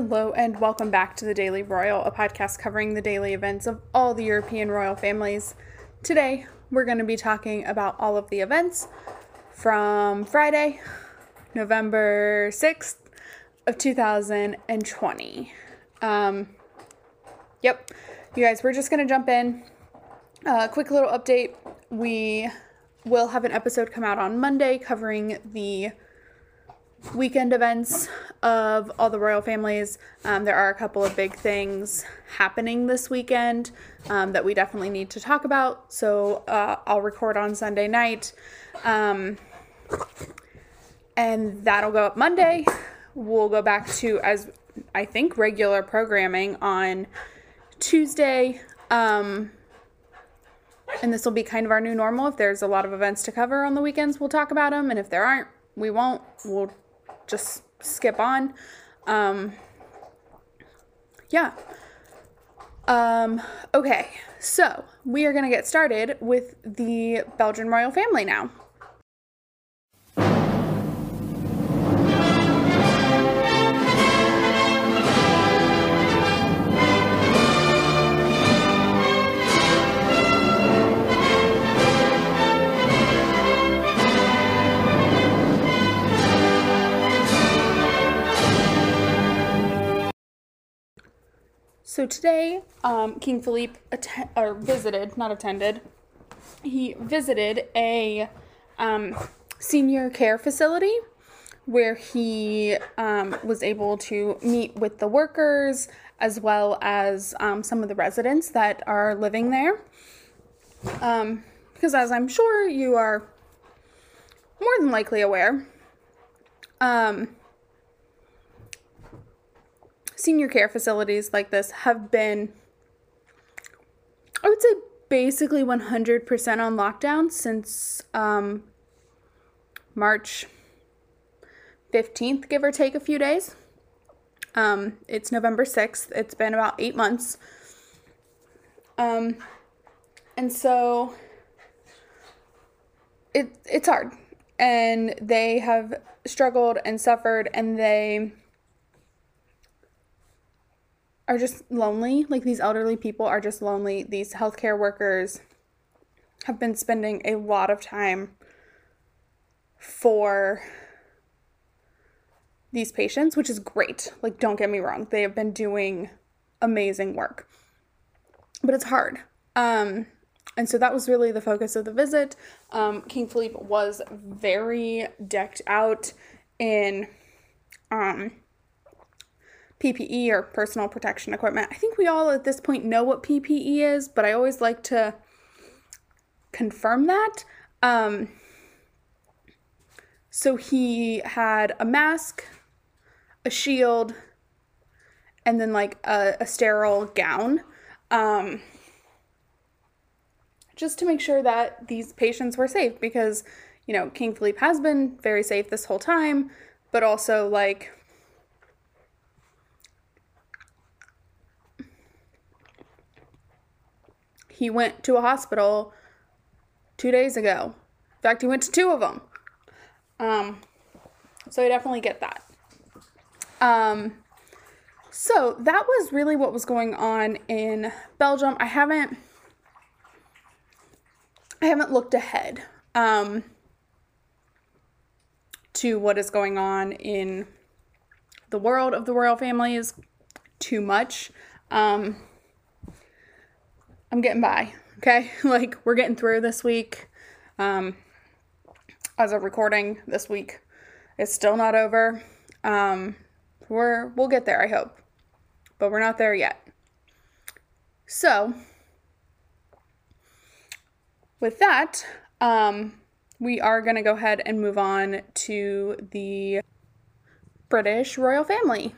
Hello, and welcome back to the Daily Royal, a podcast covering the daily events of all the European royal families. Today, we're going to be talking about all of the events from Friday, November 6th of 2020. Um, yep, you guys, we're just going to jump in. A uh, quick little update. We will have an episode come out on Monday covering the weekend events of all the royal families. Um, there are a couple of big things happening this weekend um, that we definitely need to talk about. So uh, I'll record on Sunday night. Um, and that'll go up Monday. We'll go back to, as I think, regular programming on Tuesday. Um, and this will be kind of our new normal. If there's a lot of events to cover on the weekends, we'll talk about them. And if there aren't, we won't. We'll just skip on. Um, yeah. Um, okay, so we are going to get started with the Belgian royal family now. So today, um, King Philippe or visited, not attended. He visited a um, senior care facility where he um, was able to meet with the workers as well as um, some of the residents that are living there. Um, because, as I'm sure you are more than likely aware, um, senior care facilities like this have been, I would say, basically 100% on lockdown since um, March 15th, give or take a few days. Um, it's November 6th. It's been about eight months. Um, and so it, it's hard. And they have struggled and suffered, and they are just lonely. Like these elderly people are just lonely. These healthcare workers have been spending a lot of time for these patients, which is great. Like, don't get me wrong, they have been doing amazing work, but it's hard. Um, and so that was really the focus of the visit. Um, King Philippe was very decked out in um, PPE or personal protection equipment. I think we all at this point know what PPE is, but I always like to confirm that. Um, so he had a mask, a shield, and then like a, a sterile gown. Um, just to make sure that these patients were safe because, you know, King Philippe has been very safe this whole time, but also like he went to a hospital two days ago. In fact, he went to two of them. Um, so I definitely get that. Um, so that was really what was going on in Belgium. I haven't, I haven't looked ahead um, to what is going on in the world of the royal families too much. Um, I'm getting by. Okay. like we're getting through this week. Um, as a recording this week, it's still not over. Um, we're we'll get there, I hope, but we're not there yet. So, with that, um, we are going to go ahead and move on to the British royal family.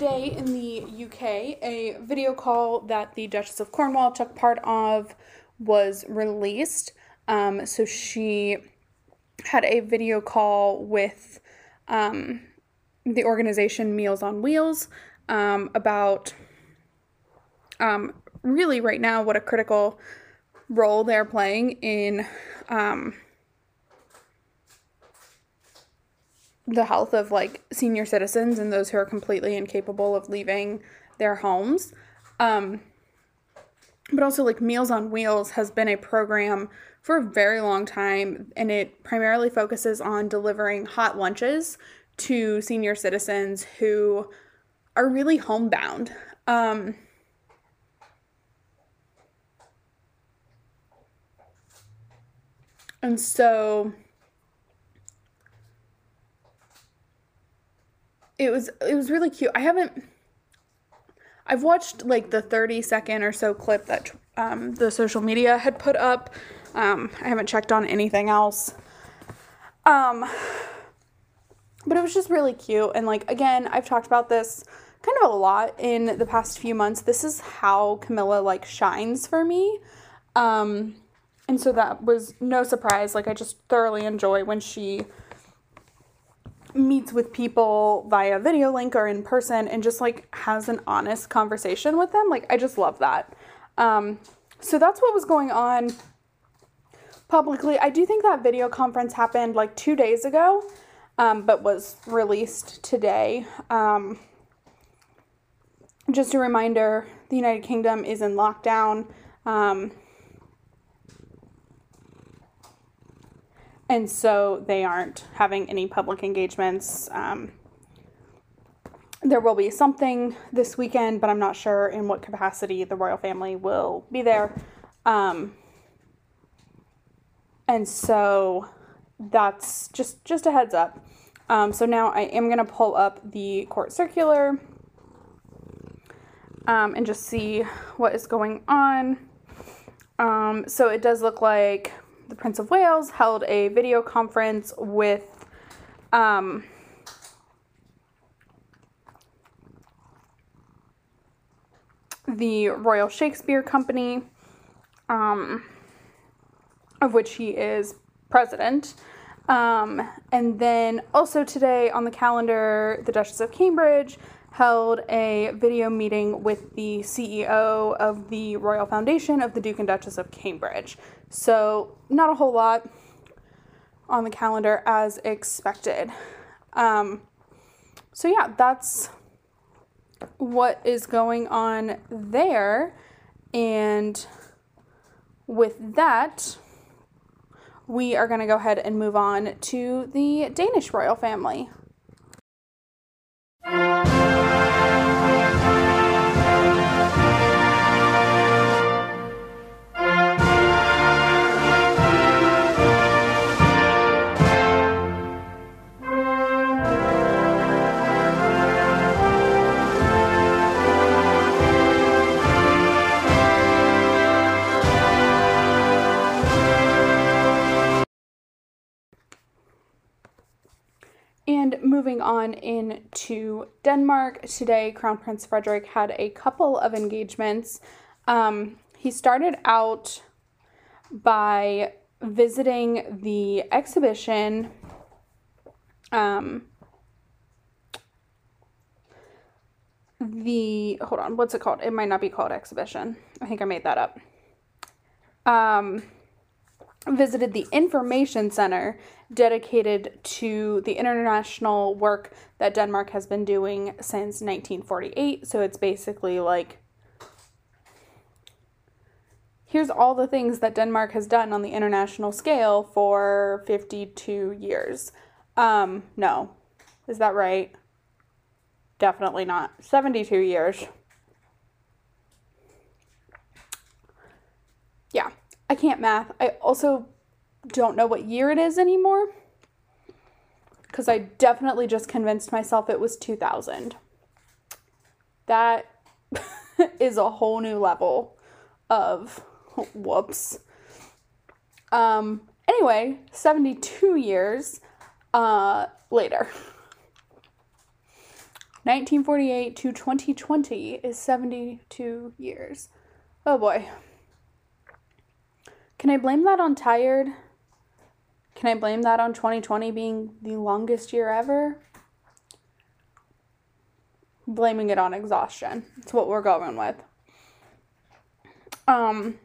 Today in the UK, a video call that the Duchess of Cornwall took part of was released. Um, so she had a video call with um, the organization Meals on Wheels um, about um, really right now what a critical role they're playing in um, the health of like senior citizens and those who are completely incapable of leaving their homes. Um, but also, like Meals on Wheels has been a program for a very long time, and it primarily focuses on delivering hot lunches to senior citizens who are really homebound. Um, and so it was it was really cute. I haven't I've watched like the 30 second or so clip that um, the social media had put up. Um, I haven't checked on anything else. Um, but it was just really cute. And like, again, I've talked about this kind of a lot in the past few months. This is how Camilla like shines for me. Um, and so that was no surprise. Like, I just thoroughly enjoy when she meets with people via video link or in person and just like has an honest conversation with them. Like, I just love that. Um, so that's what was going on publicly. I do think that video conference happened like two days ago, um, but was released today. Um, just a reminder the United Kingdom is in lockdown. And so they aren't having any public engagements. Um, there will be something this weekend, but I'm not sure in what capacity the royal family will be there. Um, and so that's just just a heads up. Um, so now I am gonna pull up the court circular um, and just see what is going on. Um, so it does look like the Prince of Wales held a video conference with um, the Royal Shakespeare Company, um, of which he is president. Um, and then also today on the calendar, the Duchess of Cambridge held a video meeting with the CEO of the Royal Foundation of the Duke and Duchess of Cambridge. So, not a whole lot on the calendar as expected. Um, so, yeah, that's what is going on there. And with that, we are going to go ahead and move on to the Danish royal family. And moving on into Denmark, today Crown Prince Frederik had a couple of engagements. Um, he started out by visiting the exhibition. Um, the hold on, what's it called? It might not be called exhibition. I think I made that up. Um, visited the information center dedicated to the international work that Denmark has been doing since 1948. So it's basically like here's all the things that Denmark has done on the international scale for 52 years. Um, no. Is that right? Definitely not. 72 years. Yeah. I can't math. I also don't know what year it is anymore because I definitely just convinced myself it was 2000. That is a whole new level of whoops. Um anyway, 72 years uh later. 1948 to 2020 is 72 years. Oh boy. Can I blame that on tired? Can I blame that on 2020 being the longest year ever? Blaming it on exhaustion. That's what we're going with. Um,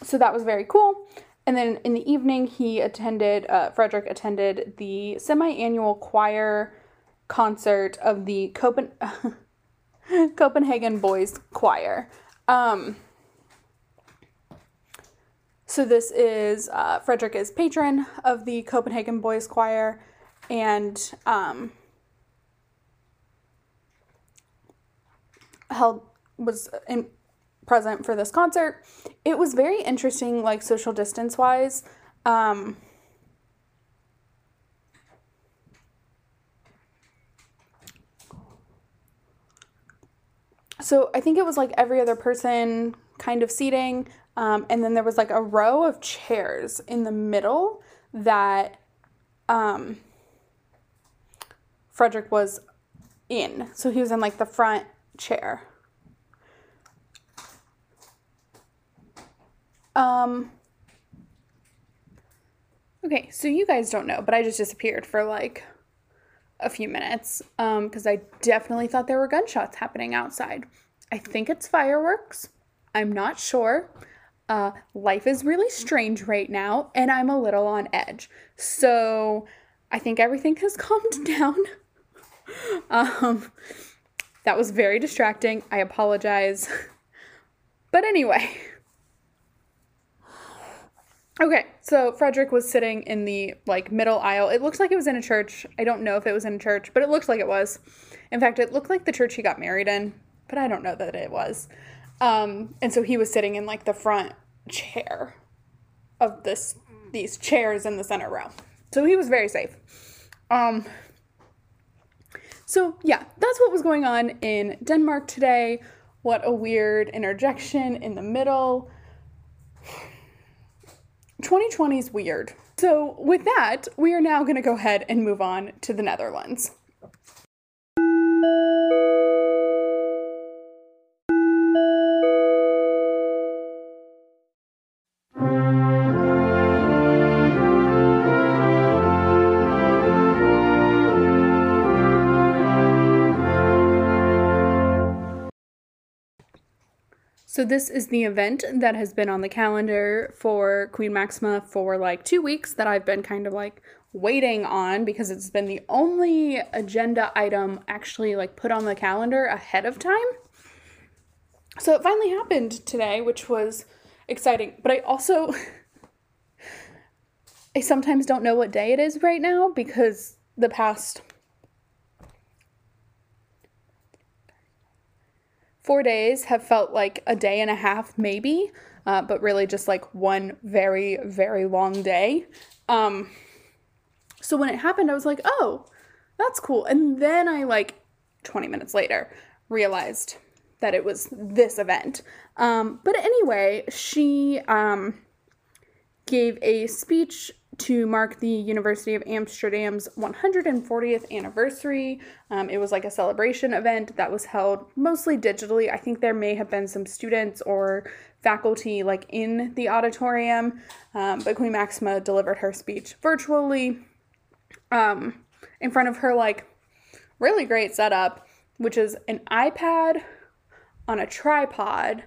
so that was very cool. And then in the evening, he attended, uh, Frederik attended the semi annual choir concert of the Copen- Copenhagen Boys Choir. Um, so this is uh, Frederik is patron of the Copenhagen Boys Choir, and um, held was in present for this concert. It was very interesting, like social distance wise. Um, so I think it was like every other person kind of seating. Um, and then there was like a row of chairs in the middle that um, Frederik was in. So he was in like the front chair. Um, okay, so you guys don't know, but I just disappeared for like a few minutes because um, I definitely thought there were gunshots happening outside. I think it's fireworks. I'm not sure. Uh, life is really strange right now, and I'm a little on edge. So I think everything has calmed down. um, that was very distracting. I apologize. But anyway. Okay, so Frederik was sitting in the like middle aisle. It looks like it was in a church. I don't know if it was in a church, but it looks like it was. In fact, it looked like the church he got married in, but I don't know that it was. Um, and so he was sitting in like the front chair of this these chairs in the center row. So he was very safe. Um, so yeah, that's what was going on in Denmark today. What a weird interjection in the middle. 2020 is weird. So, with that, we are now going to go ahead and move on to the Netherlands. So this is the event that has been on the calendar for Queen Maxima for like 2 weeks that I've been kind of like waiting on because it's been the only agenda item actually like put on the calendar ahead of time. So it finally happened today, which was exciting. But I also I sometimes don't know what day it is right now because the past four days have felt like a day and a half, maybe, uh, but really just like one very, very long day. Um, so when it happened, I was like, oh, that's cool. And then I, like, 20 minutes later, realized that it was this event. Um, but anyway, she um, gave a speech to mark the University of Amsterdam's 140th anniversary. Um, it was like a celebration event that was held mostly digitally. I think there may have been some students or faculty like in the auditorium, um, but Queen Maxima delivered her speech virtually um, in front of her like really great setup, which is an iPad on a tripod.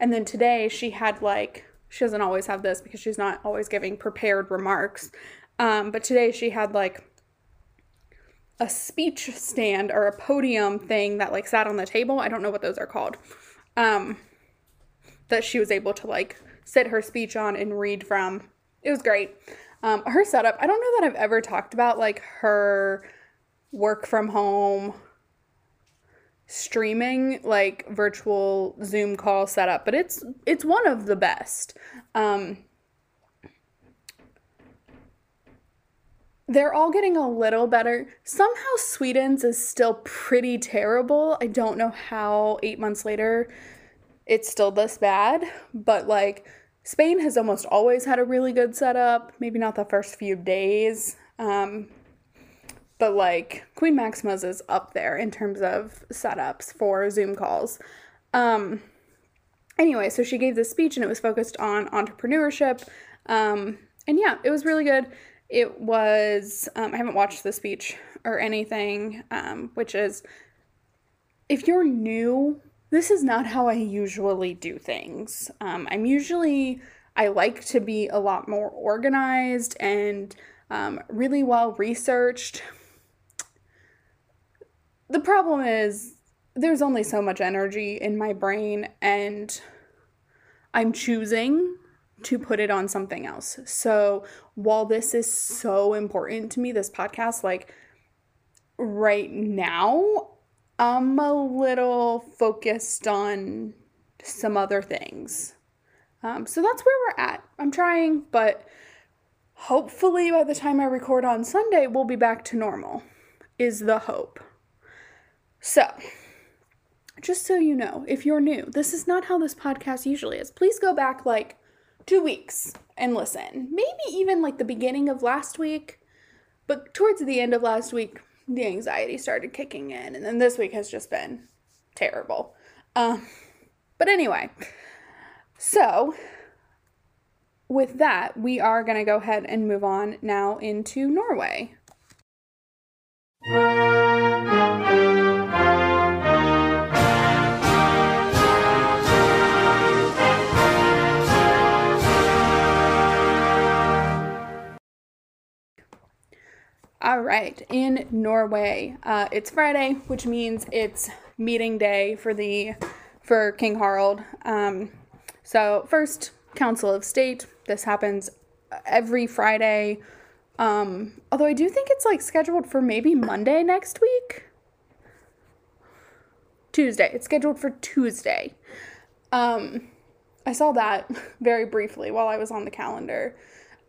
And then today she had like she doesn't always have this because she's not always giving prepared remarks. Um, but today she had like a speech stand or a podium thing that like sat on the table. I don't know what those are called. Um, that she was able to like sit her speech on and read from. It was great. Um, her setup, I don't know that I've ever talked about like her work from home streaming like virtual Zoom call setup, but it's it's one of the best. Um, they're all getting a little better. Somehow Sweden's is still pretty terrible. I don't know how 8 months later it's still this bad, but like Spain has almost always had a really good setup, maybe not the first few days. Um, but like Queen Maxima's is up there in terms of setups for Zoom calls. Um, anyway, so she gave this speech and it was focused on entrepreneurship. Um, and yeah, it was really good. It was, um, I haven't watched the speech or anything, um, which is if you're new, this is not how I usually do things. Um, I'm usually, I like to be a lot more organized and um, really well researched. The problem is, there's only so much energy in my brain, and I'm choosing to put it on something else. So while this is so important to me, this podcast, like right now, I'm a little focused on some other things. Um, so that's where we're at. I'm trying, but hopefully by the time I record on Sunday, we'll be back to normal, is the hope. So, just so you know, if you're new, this is not how this podcast usually is. Please go back like two weeks and listen. Maybe even like the beginning of last week, but towards the end of last week, the anxiety started kicking in, and then this week has just been terrible. Um, but anyway, so with that, we are going to go ahead and move on now into Norway. All right, in Norway, uh, it's Friday, which means it's meeting day for the for King Harald. Um, so first, Council of State. This happens every Friday. Um, although I do think it's like scheduled for maybe Monday next week. Tuesday. It's scheduled for Tuesday. Um, I saw that very briefly while I was on the calendar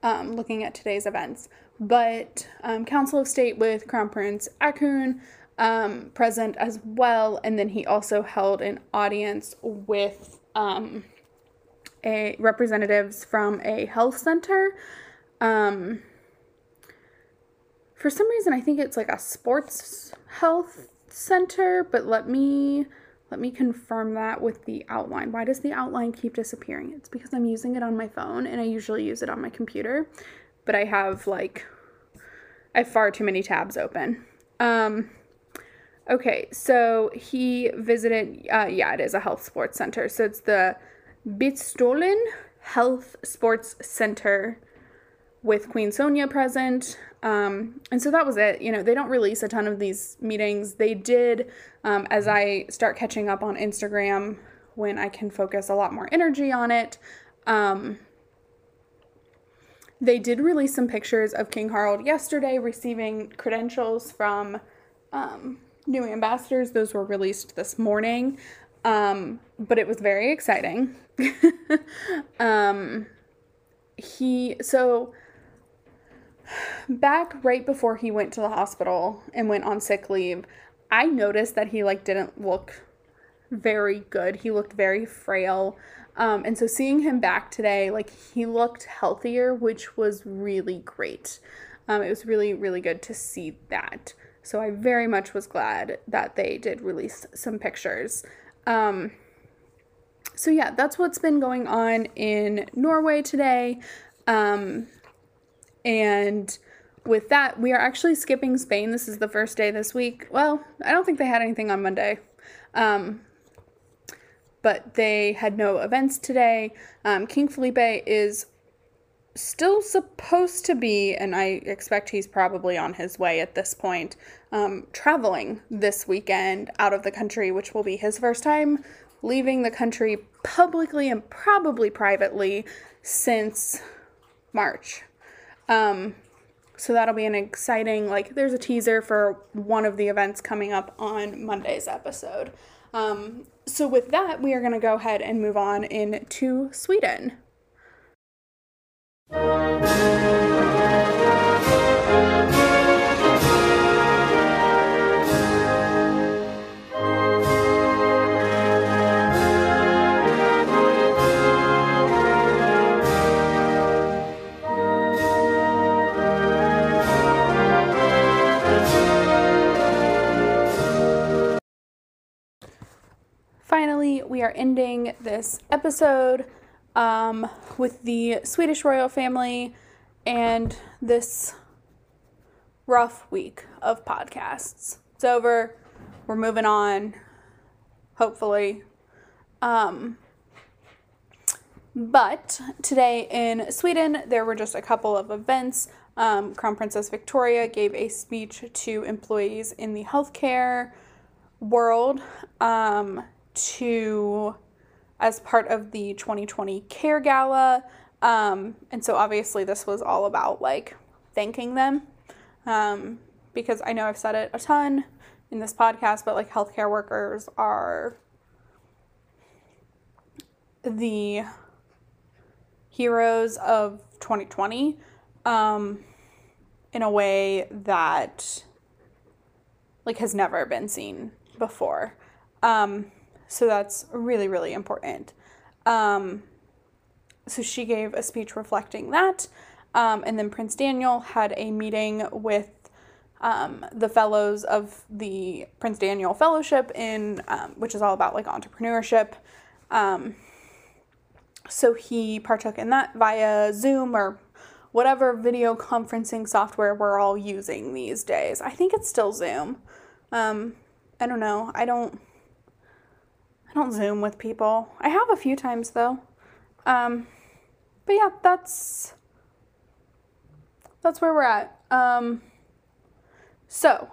um, looking at today's events. But um, Council of State with Crown Prince Haakon um, present as well, and then he also held an audience with um, a representatives from a health center. Um, for some reason, I think it's like a sports health center, but let me let me confirm that with the outline. Why does the outline keep disappearing? It's because I'm using it on my phone and I usually use it on my computer, but I have like I have far too many tabs open. Um okay, so he visited uh yeah, it is a health sports center. So it's the Beitostølen Health Sports Center with Queen Sonja present. Um, and so that was it. You know, they don't release a ton of these meetings. They did, um, as I start catching up on Instagram, when I can focus a lot more energy on it. Um, they did release some pictures of King Harald yesterday receiving credentials from um, new ambassadors. Those were released this morning. Um, but it was very exciting. um, he, so back right before he went to the hospital and went on sick leave, I noticed that he like didn't look very good. He looked very frail. Um, and so seeing him back today, like he looked healthier, which was really great. Um, it was really, really good to see that. So I very much was glad that they did release some pictures. Um, so yeah, that's what's been going on in Norway today. Um, and with that, we are actually skipping Spain. This is the first day this week. Well, I don't think they had anything on Monday. Um, but they had no events today. Um, King Felipe is still supposed to be, and I expect he's probably on his way at this point, um, traveling this weekend out of the country, which will be his first time leaving the country publicly and probably privately since March. Um, so that'll be an exciting, like, there's a teaser for one of the events coming up on Monday's episode. Um, so, with that, we are going to go ahead and move on into Sweden. we are ending this episode um, with the Swedish royal family and this rough week of podcasts. It's over. We're moving on, hopefully. Um, but today in Sweden, there were just a couple of events. Um, Crown Princess Victoria gave a speech to employees in the healthcare world. Um, to as part of the 2020 Care Gala. Um, and so obviously this was all about like thanking them um, because I know I've said it a ton in this podcast, but like healthcare workers are the heroes of 2020 um, in a way that like has never been seen before. Um, so that's really, really important. Um, so she gave a speech reflecting that. Um, and then Prince Daniel had a meeting with um, the fellows of the Prince Daniel Fellowship in, um, which is all about like entrepreneurship. Um, so he partook in that via Zoom or whatever video conferencing software we're all using these days. I think it's still Zoom. Um, I don't know. I don't. I don't Zoom with people. I have a few times though. Um, but yeah, that's that's where we're at. Um, so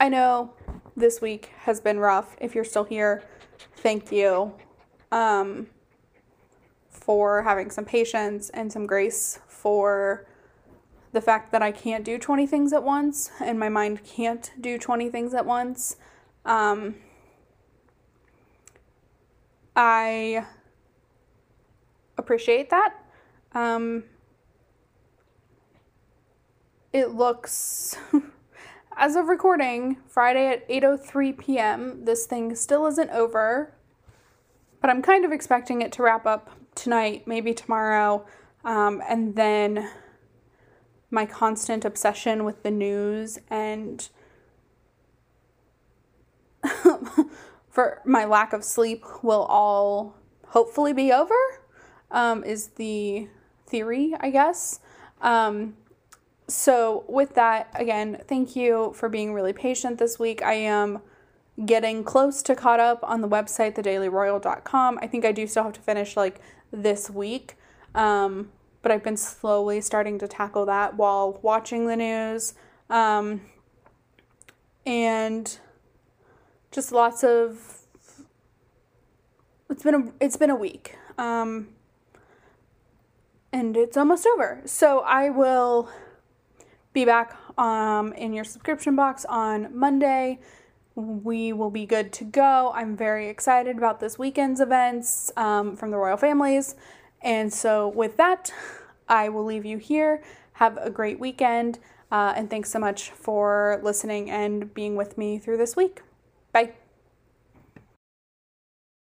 I know this week has been rough. If you're still here, thank you um, for having some patience and some grace for the fact that I can't do 20 things at once and my mind can't do 20 things at once. Um, I appreciate that. Um, it looks as of recording Friday at 8:03 p.m. This thing still isn't over but I'm kind of expecting it to wrap up tonight, maybe tomorrow. Um, and then my constant obsession with the news and for my lack of sleep will all hopefully be over, um, is the theory, I guess. Um, so, with that, again, thank you for being really patient this week. I am getting close to caught up on the website, thedailyroyal.com. I think I do still have to finish like this week, um, but I've been slowly starting to tackle that while watching the news. Um, and just lots of it's been a it's been a week um, and it's almost over so i will be back um, in your subscription box on monday we will be good to go. I'm very excited about this weekend's events um, from the royal families. And so, with that, I will leave you here. Have a great weekend. Uh, and thanks so much for listening and being with me through this week.